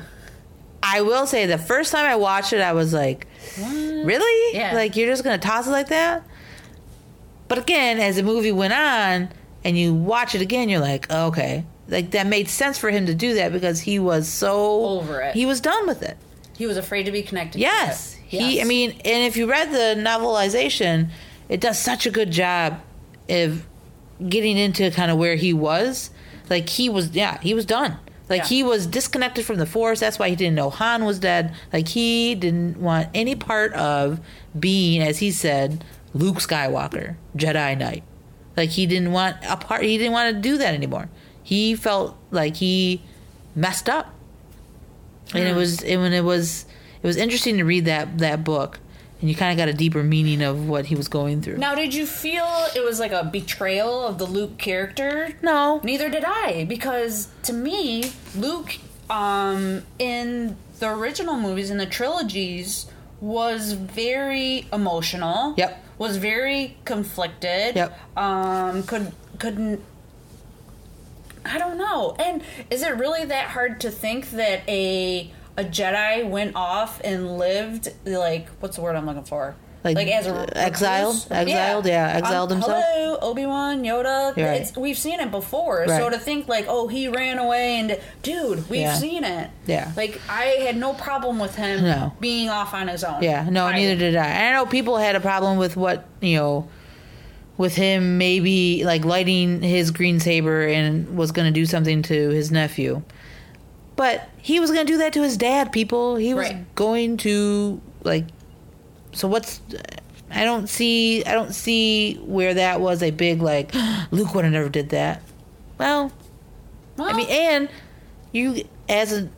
I will say the first time I watched it, I was like, What? really? Yeah. Like you're just gonna toss it like that? But again, as the movie went on and you watch it again, you're like, oh, okay, like that made sense for him to do that because he was so Over it. He was done with it. He was afraid to be connected. Yes. To it. He I mean, and if you read the novelization, it does such a good job of getting into kind of where he was. Like he was yeah, he was done. Like Yeah. he was disconnected from the force. That's why he didn't know Han was dead. Like he didn't want any part of being, as he said, Luke Skywalker, Jedi Knight. Like he didn't want a part. He didn't want to do that anymore. He felt like he messed up and it Hmm. was and when it was it was interesting to read that that book and you kind of got a deeper meaning of what he was going through Now, did you feel it was like a betrayal of the Luke character? no Neither did I, because to me, Luke, um, in the original movies, in the trilogies, was very emotional. Yep. Was very conflicted. Yep. Um, could couldn't. I don't know. And is it really that hard to think that a a Jedi went off and lived like what's the word I'm looking for? Like, as a uh, exiled? recluse? Exiled, yeah, exiled Um, himself. Hello, Obi Wan, Yoda. Right. It's, we've seen it before. So to think like, oh, he ran away and dude, we've Yeah. seen it. Yeah. Like I had no problem with him No. being off on his own. yeah no I- neither did i i know people had a problem with what you know with him maybe like lighting his green saber and was going to do something to his nephew but he was going to do that to his dad people he was Right. going to like so what's i don't see i don't see where that was a big like luke would have never did that well Well, I mean, and you as a,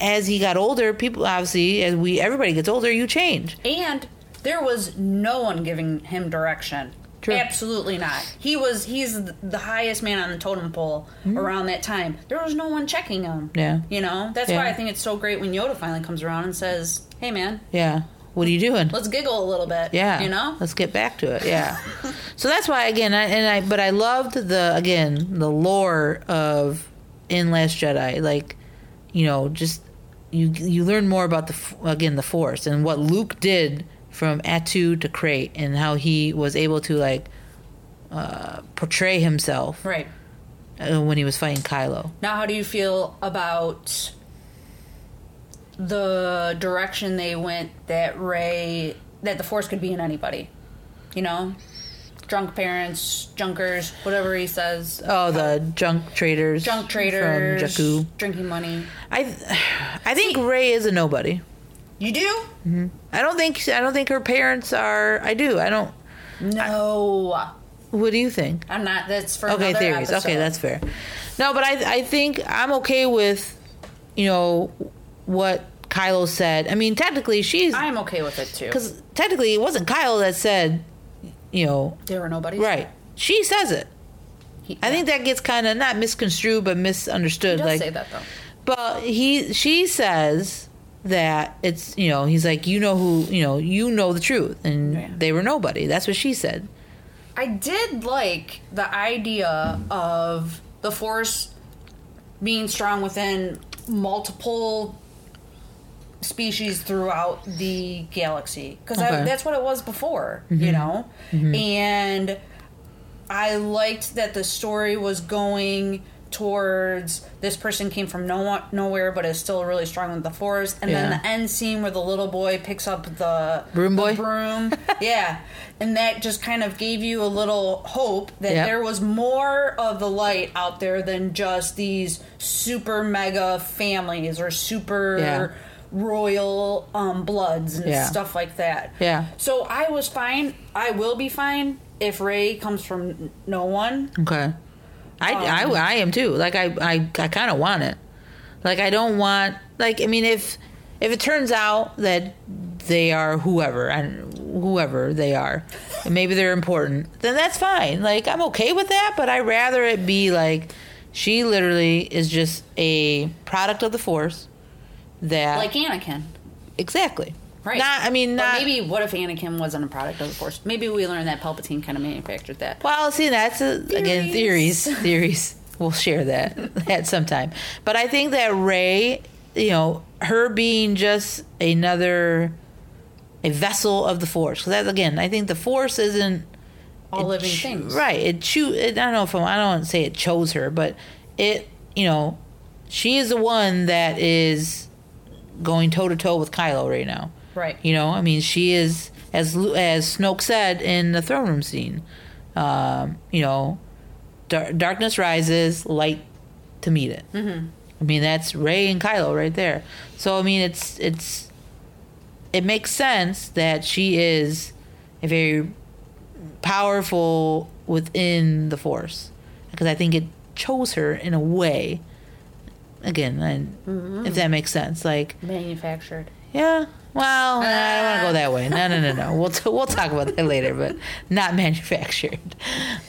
as he got older, people obviously as we everybody gets older, you change. and there was no one giving him direction. True. Absolutely not. He was he's the highest man on the totem pole around that time. There was no one checking him. Mm-hmm. Yeah. You know? That's Yeah. why I think it's so great when Yoda finally comes around and says, "Hey man, Yeah, what are you doing? let's giggle a little bit." yeah, You know? let's get back to it. Yeah. so that's why again, I, and I but I loved the again the lore of in Last Jedi, like you know just you you learn more about the again the Force and what Luke did from Ahch-To to Crait and how he was able to like uh, portray himself Right. uh, when he was fighting Kylo. Now, how do you feel about the direction they went that Rey, that the Force could be in anybody? You know? Drunk parents, junkers, whatever he says. Oh, the junk traders. Junk traders, from Jakku. drinking money. I, I think Rey is a nobody. You do? Mm-hmm. I don't think I don't think her parents are. I do. I don't. No. What do you think? I'm not. That's for Okay, theories. episode. Okay, that's fair. No, but I I think I'm okay with, you know, what Kylo said. I mean, technically she's I'm okay with it too. because technically it wasn't Kylo that said, you know, There were nobody. right. She says it. He, I think that gets kind of not misconstrued but misunderstood. like say that though. But he, she says that it's you know he's like you know who you know you know the truth and Yeah. they were nobody. That's what she said. I did like the idea of the force being strong within multiple species throughout the galaxy because Okay. that's what it was before, you mm-hmm. know. Mm-hmm. And I liked that the story was going towards this person came from no nowhere but is still really strong with the force and then the end scene where the little boy picks up the Broom the boy? broom yeah and that just kind of gave you a little hope that Yep. there was more of the light out there than just these super mega families or super Yeah. royal um, bloods and Yeah. stuff like that Yeah. so I was fine. I will be fine if Rey comes from no one. Okay. I, Um, I, I am too. Like I, I, I kind of want it. Like I don't want like I mean if if it turns out that they are whoever and whoever they are, and maybe they're important, then that's fine. Like I'm okay with that. But I rather it be like she literally is just a product of the force. That Like Anakin. exactly. Right. Not. I mean, But not. maybe what if Anakin wasn't a product of the Force? Maybe we learned that Palpatine kind of manufactured that. Well, see, that's a, again theories. Theories. Theories. We'll share that at some time. But I think that Rey, you know, her being just another a vessel of the Force. Because that again, I think the Force isn't All living ch- things. Right. It choo- it, I don't know if I'm, I don't want to say it chose her, but it, you know, she is the one that is going toe to toe with Kylo right now. Right. You know, I mean, she is as as Snoke said in the throne room scene. Um, you know, dar- darkness rises, light to meet it. Mm-hmm. I mean, that's Rey and Kylo right there. So I mean, it's it's it makes sense that she is a very powerful within the Force because I think it chose her in a way. Again, and if that makes sense, like Manufactured. yeah. Well, I don't want to go that way. No, no, no, no. We'll t- we'll talk about that later, but not manufactured.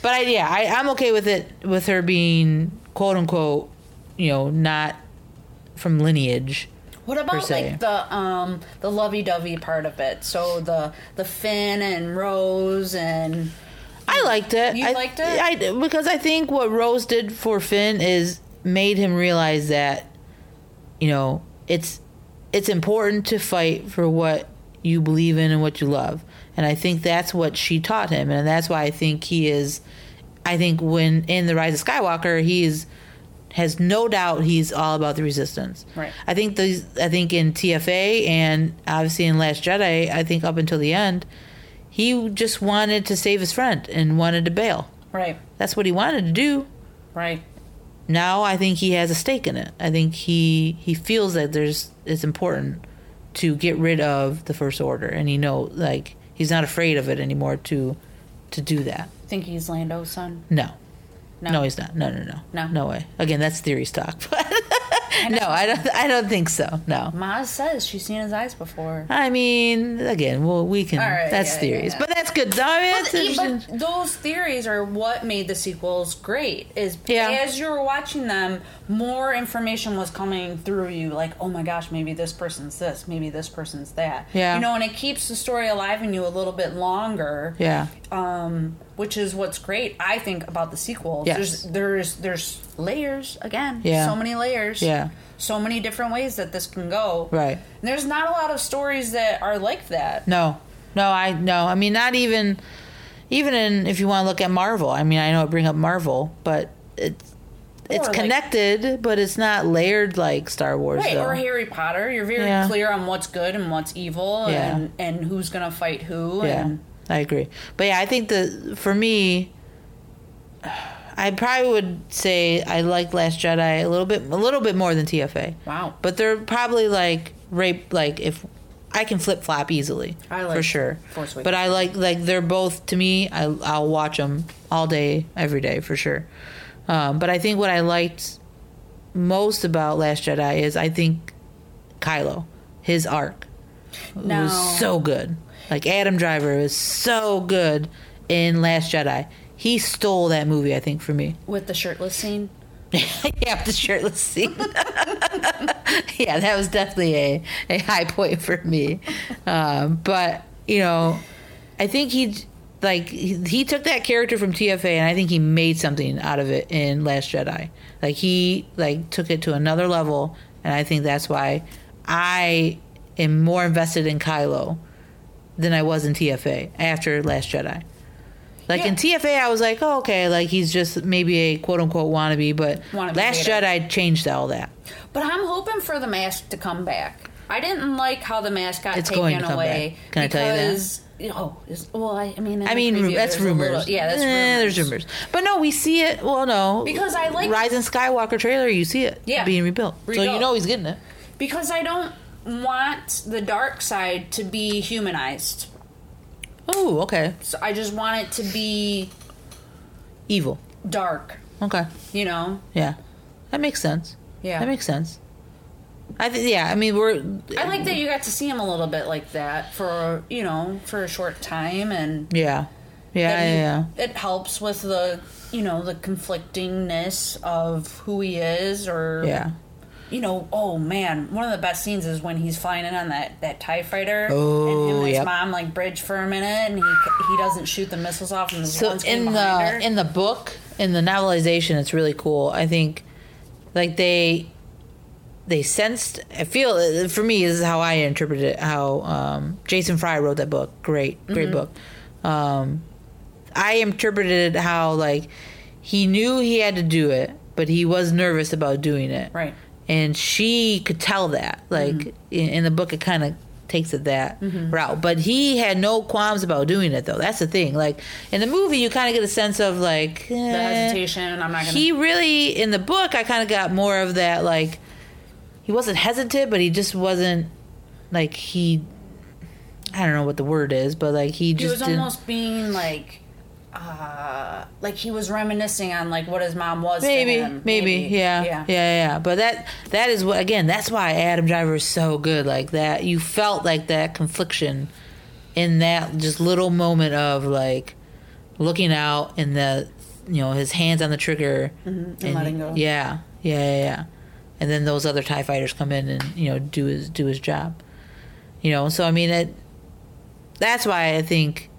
But I, yeah, I, I'm okay with it with her being quote unquote, you know, not from lineage. What about se. like the um the lovey dovey part of it? So the the Finn and Rose and I liked it. You I, liked it? I because I think what Rose did for Finn is made him realize that, you know, it's it's important to fight for what you believe in and what you love. And I think that's what she taught him, and that's why I think he is. I think when in the Rise of Skywalker, he is has no doubt he's all about the resistance. Right. I think the I think in TFA and obviously in Last Jedi, I think up until the end, he just wanted to save his friend and wanted to bail. right, That's what he wanted to do. right. Now I think he has a stake in it. I think he he feels that there's it's important to get rid of the first order and he know like he's not afraid of it anymore to to do that. Think he's Lando's son? No. No. No, he's not. No, no, no. No? No way. Again, that's theory stock. no, I don't I don't think so. No. Maz says she's seen his eyes before. I mean, again, well, we can. All right, that's yeah, theories, yeah. but that's good. I mean, But, that's but those theories are what made the sequels great. Is Yeah. as you were watching them, more information was coming through you. Like, oh my gosh, maybe this person's this, maybe this person's that. Yeah. you know, and it keeps the story alive in you a little bit longer. yeah, um, which is what's great, I think, about the sequels. Yes. There's there's there's layers again. Yeah. So many layers. Yeah. So many different ways that this can go. right. And there's not a lot of stories that are like that. No, no, I no. I mean, not even, even in if you want to look at Marvel. I mean, I know I bring up Marvel, but it's it's Or, like- connected, but it's not layered like Star Wars. Right, though. or Harry Potter, you're very Yeah. clear on what's good and what's evil Yeah. and, and who's gonna fight who Yeah, and I agree. But yeah, I think the for me, I probably would say I like Last Jedi a little bit, a little bit more than TFA. wow. But they're probably like rape. Like if I can flip flop easily, I like for sure. Force Awakens. But I like like they're both to me. I I'll watch them all day, every day for sure. Um, but I think what I liked most about Last Jedi is I think Kylo, his arc No. was so good. Like Adam Driver was so good in Last Jedi. He stole that movie, I think, for me. With the shirtless scene. yeah, the shirtless scene. yeah, that was definitely a, a high point for me. Um, but you know, I think he like he, he took that character from TFA and I think he made something out of it in Last Jedi. Like he like took it to another level, and I think that's why I am more invested in Kylo than I was in TFA after Last Jedi. Like in TFA, I was like, oh, okay, like he's just maybe a quote unquote wannabe, but Wannabe Last Vader. Jedi changed all that. But I'm hoping for the mask to come back. I didn't like how the mask got It's taken going to come away. back. Can I tell you that? Oh, well, I, I mean, I mean, preview, that's rumors. little- yeah, that's Eh, rumors. There's rumors, but no, we see it. Well, no, Because I like- Rise in Skywalker trailer. You see it, Yeah. being rebuilt. So you know he's getting it. Because I don't want the dark side to be humanized. Oh, okay, So I just want it to be evil. dark. Okay, You know? yeah, that makes sense. Yeah. that makes sense. I think, yeah. I mean, we're. I like that you got to see him a little bit like that for you know for a short time, and Yeah, yeah, yeah, he- yeah. it helps with the you know the conflictingness of who he is, or Yeah. You know, oh man, one of the best scenes is when he's flying in on that that Tie Fighter, Oh, and him and his yep. mom like bridge for a minute, and he he doesn't shoot the missiles off, and So one's in the her. in the book in the novelization, it's really cool. I think, like they they sensed. I feel for me this is how I interpret it. How um, Jason Fry wrote that book. Great, great book. Um, I interpreted how like he knew he had to do it, but he was nervous about doing it. right. And she could tell that like in, in the book it kind of takes it that route but he had no qualms about doing it though that's the thing like in the movie you kind of get a sense of like The eh. hesitation. I'm not gonna. he really in the book i kind of got more of that like he wasn't hesitant but he just wasn't like he i don't know what the word is but like he he just was almost being like uh like he was reminiscing on like what his mom was maybe, him. maybe, yeah, yeah, yeah, But that that is what again. That's why Adam Driver is so good. Like that, you felt like that confliction in that just little moment of like looking out and the you know his hands on the trigger and letting go. Yeah, yeah, yeah, yeah. And then those other Tie fighters come in and you know do his do his job. You know, so I mean it. That's why I think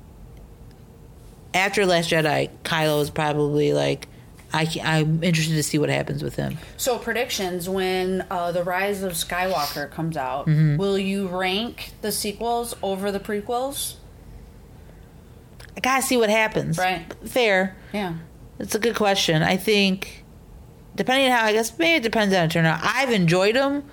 after Last Jedi, Kylo is probably like, I, I'm interested to see what happens with him. So predictions when uh, the Rise of Skywalker comes out, Mm-hmm. will you rank the sequels over the prequels? I gotta see what happens. Right. Fair. Yeah. It's a good question. I think, depending on how, I guess maybe it depends on the turnout. I've enjoyed them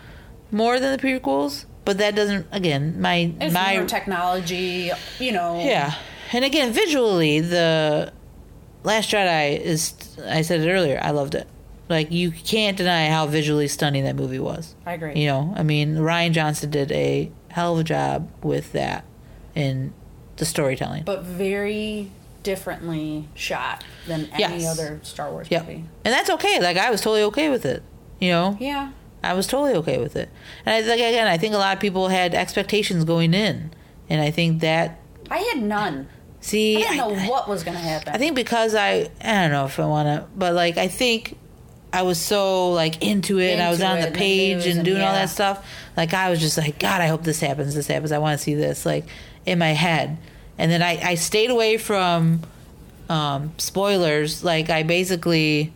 more than the prequels, but that doesn't. Again, my It's my technology, you know. Yeah. And again, visually, the Last Jedi is, I said it earlier, I loved it. Like, you can't deny how visually stunning that movie was. I agree. You know, I mean, Rian Johnson did a hell of a job with that in the storytelling. But very differently shot than any Yes. other Star Wars Yep. movie. And that's okay. Like, I was totally okay with it. You know? Yeah. I was totally okay with it. And I think, again, I think a lot of people had expectations going in. And I think that, I had none. See, I didn't know I- what was going to happen. I think because I I don't know if I want to, but like I think I was so like into it, and I was on the page and, and doing all yeah. that stuff. Like I was just like, God, I hope this happens. This happens. I want to see this. Like in my head, and then I I stayed away from um, spoilers. Like I basically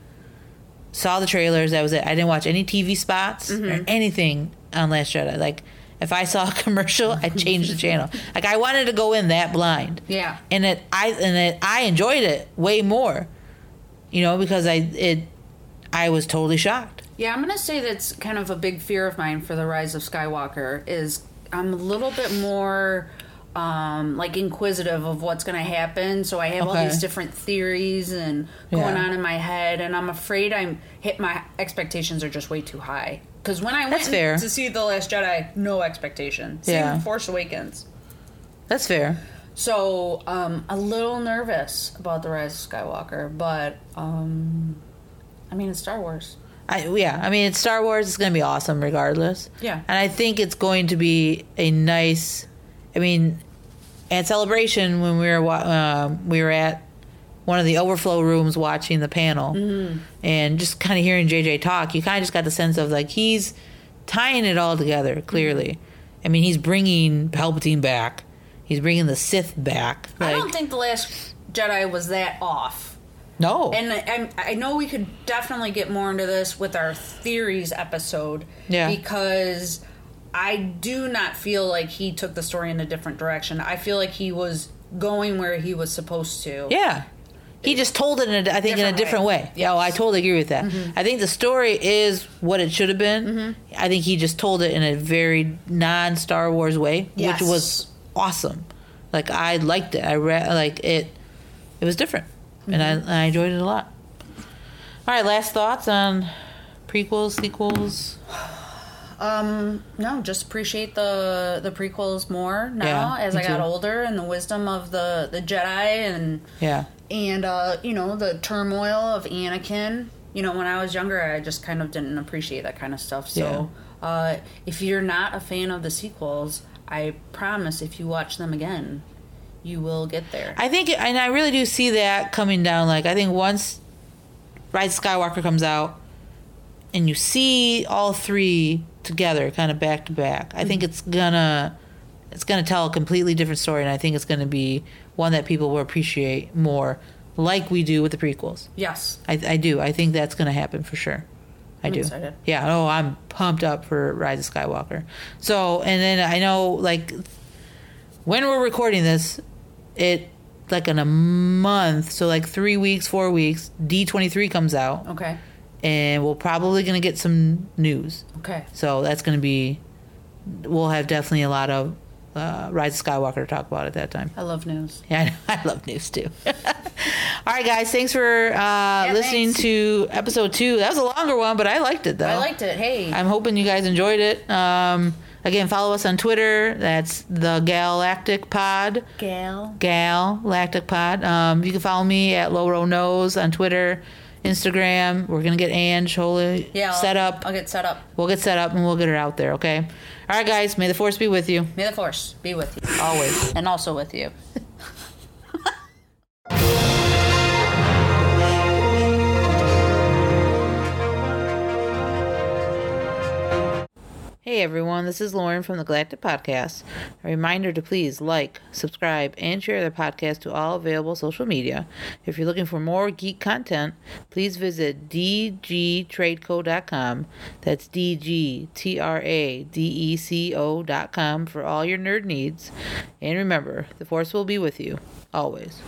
saw the trailers. That was it. I didn't watch any TV spots Mm-hmm. or anything on Last Jedi. Like. If I saw a commercial, I changed the channel. Like I wanted to go in that blind yeah. and it I and it I enjoyed it way more, you know, because I it I was totally shocked. Yeah, I'm gonna say that's kind of a big fear of mine for the Rise of Skywalker. Is I'm a little bit more um, like inquisitive of what's gonna happen. So I have all these different theories and going Yeah. on in my head, and I'm afraid I'm hit. My expectations are just way too high. Because when I went That's fair. to see the Last Jedi, no expectation. Same Yeah. Force Awakens. That's fair. So um, a little nervous about the Rise of Skywalker, but um, I mean it's Star Wars. I yeah, I mean it's Star Wars. It's going to be awesome regardless. Yeah. and I think it's going to be a nice. I mean, at celebration when we were um, we were at one of the overflow rooms watching the panel, Mm-hmm. and just kind of hearing JJ talk, you kind of just got the sense of like he's tying it all together clearly. I mean, he's bringing Palpatine back. He's bringing the Sith back. I don't think the Last Jedi was that off. no. And I, I know we could definitely get more into this with our theories episode. Yeah. Because I do not feel like he took the story in a different direction. I feel like he was going where he was supposed to. Yeah. He just told it, in a, I think, in a Different way. way. Yeah, oh, I totally agree with that. Mm-hmm. I think the story is what it should have been. Mm-hmm. I think he just told it in a very non Star Wars way, Yes. which was awesome. Like I liked it. I read like it. It was different, and I, mm-hmm. I enjoyed it a lot. All right, last thoughts on prequels, sequels. Um, no, just appreciate the the prequels more now Yeah, as I got too. older and the wisdom of the the Jedi and Yeah, and uh, you know the turmoil of Anakin. You know, when I was younger, I just kind of didn't appreciate that kind of stuff. So, uh, if you're not a fan of the sequels, I promise if you watch them again, you will get there. I think, and I really do see that coming down. Like, I think once Rise Skywalker comes out, and you see all three together, kind of back to back, I think mm-hmm. it's gonna, it's gonna tell a completely different story, and I think it's gonna be one that people will appreciate more, like we do with the prequels. yes, I, I do. I think that's gonna happen for sure. I I'm do. excited. Yeah. Oh, I'm pumped up for Rise of Skywalker. So, and then I know, like, when we're recording this, it like in a month, so like three weeks, four weeks, D23 comes out, okay, and we're probably gonna get some news. okay, So that's gonna be, we'll have definitely a lot of uh, Rise of Skywalker to talk about at that time. I love news. Yeah, I, know. I love news too. All right, guys, thanks for uh, listening thanks. to episode two. That was a longer one, but I liked it though. I liked it. Hey, I'm hoping you guys enjoyed it. Um, again, follow us on Twitter. That's the Galactic Pod. gal. Gal Lactic Pod. Um, you can follow me at Loro Nose on Twitter, Instagram. We're gonna get Ange wholly Yeah, set up. I'll get set up. We'll get set up and we'll get her out there. Okay. All right, guys. May the force be with you May the force be with you, always. and also with you. Hey everyone, this is Lauren from the Galactic Podcast. A reminder to please like, subscribe, and share the podcast to all available social media. If you're looking for more geek content, please visit dgtradeco.com. That's D G T R A D E C O.com for all your nerd needs. And remember, the Force will be with you always.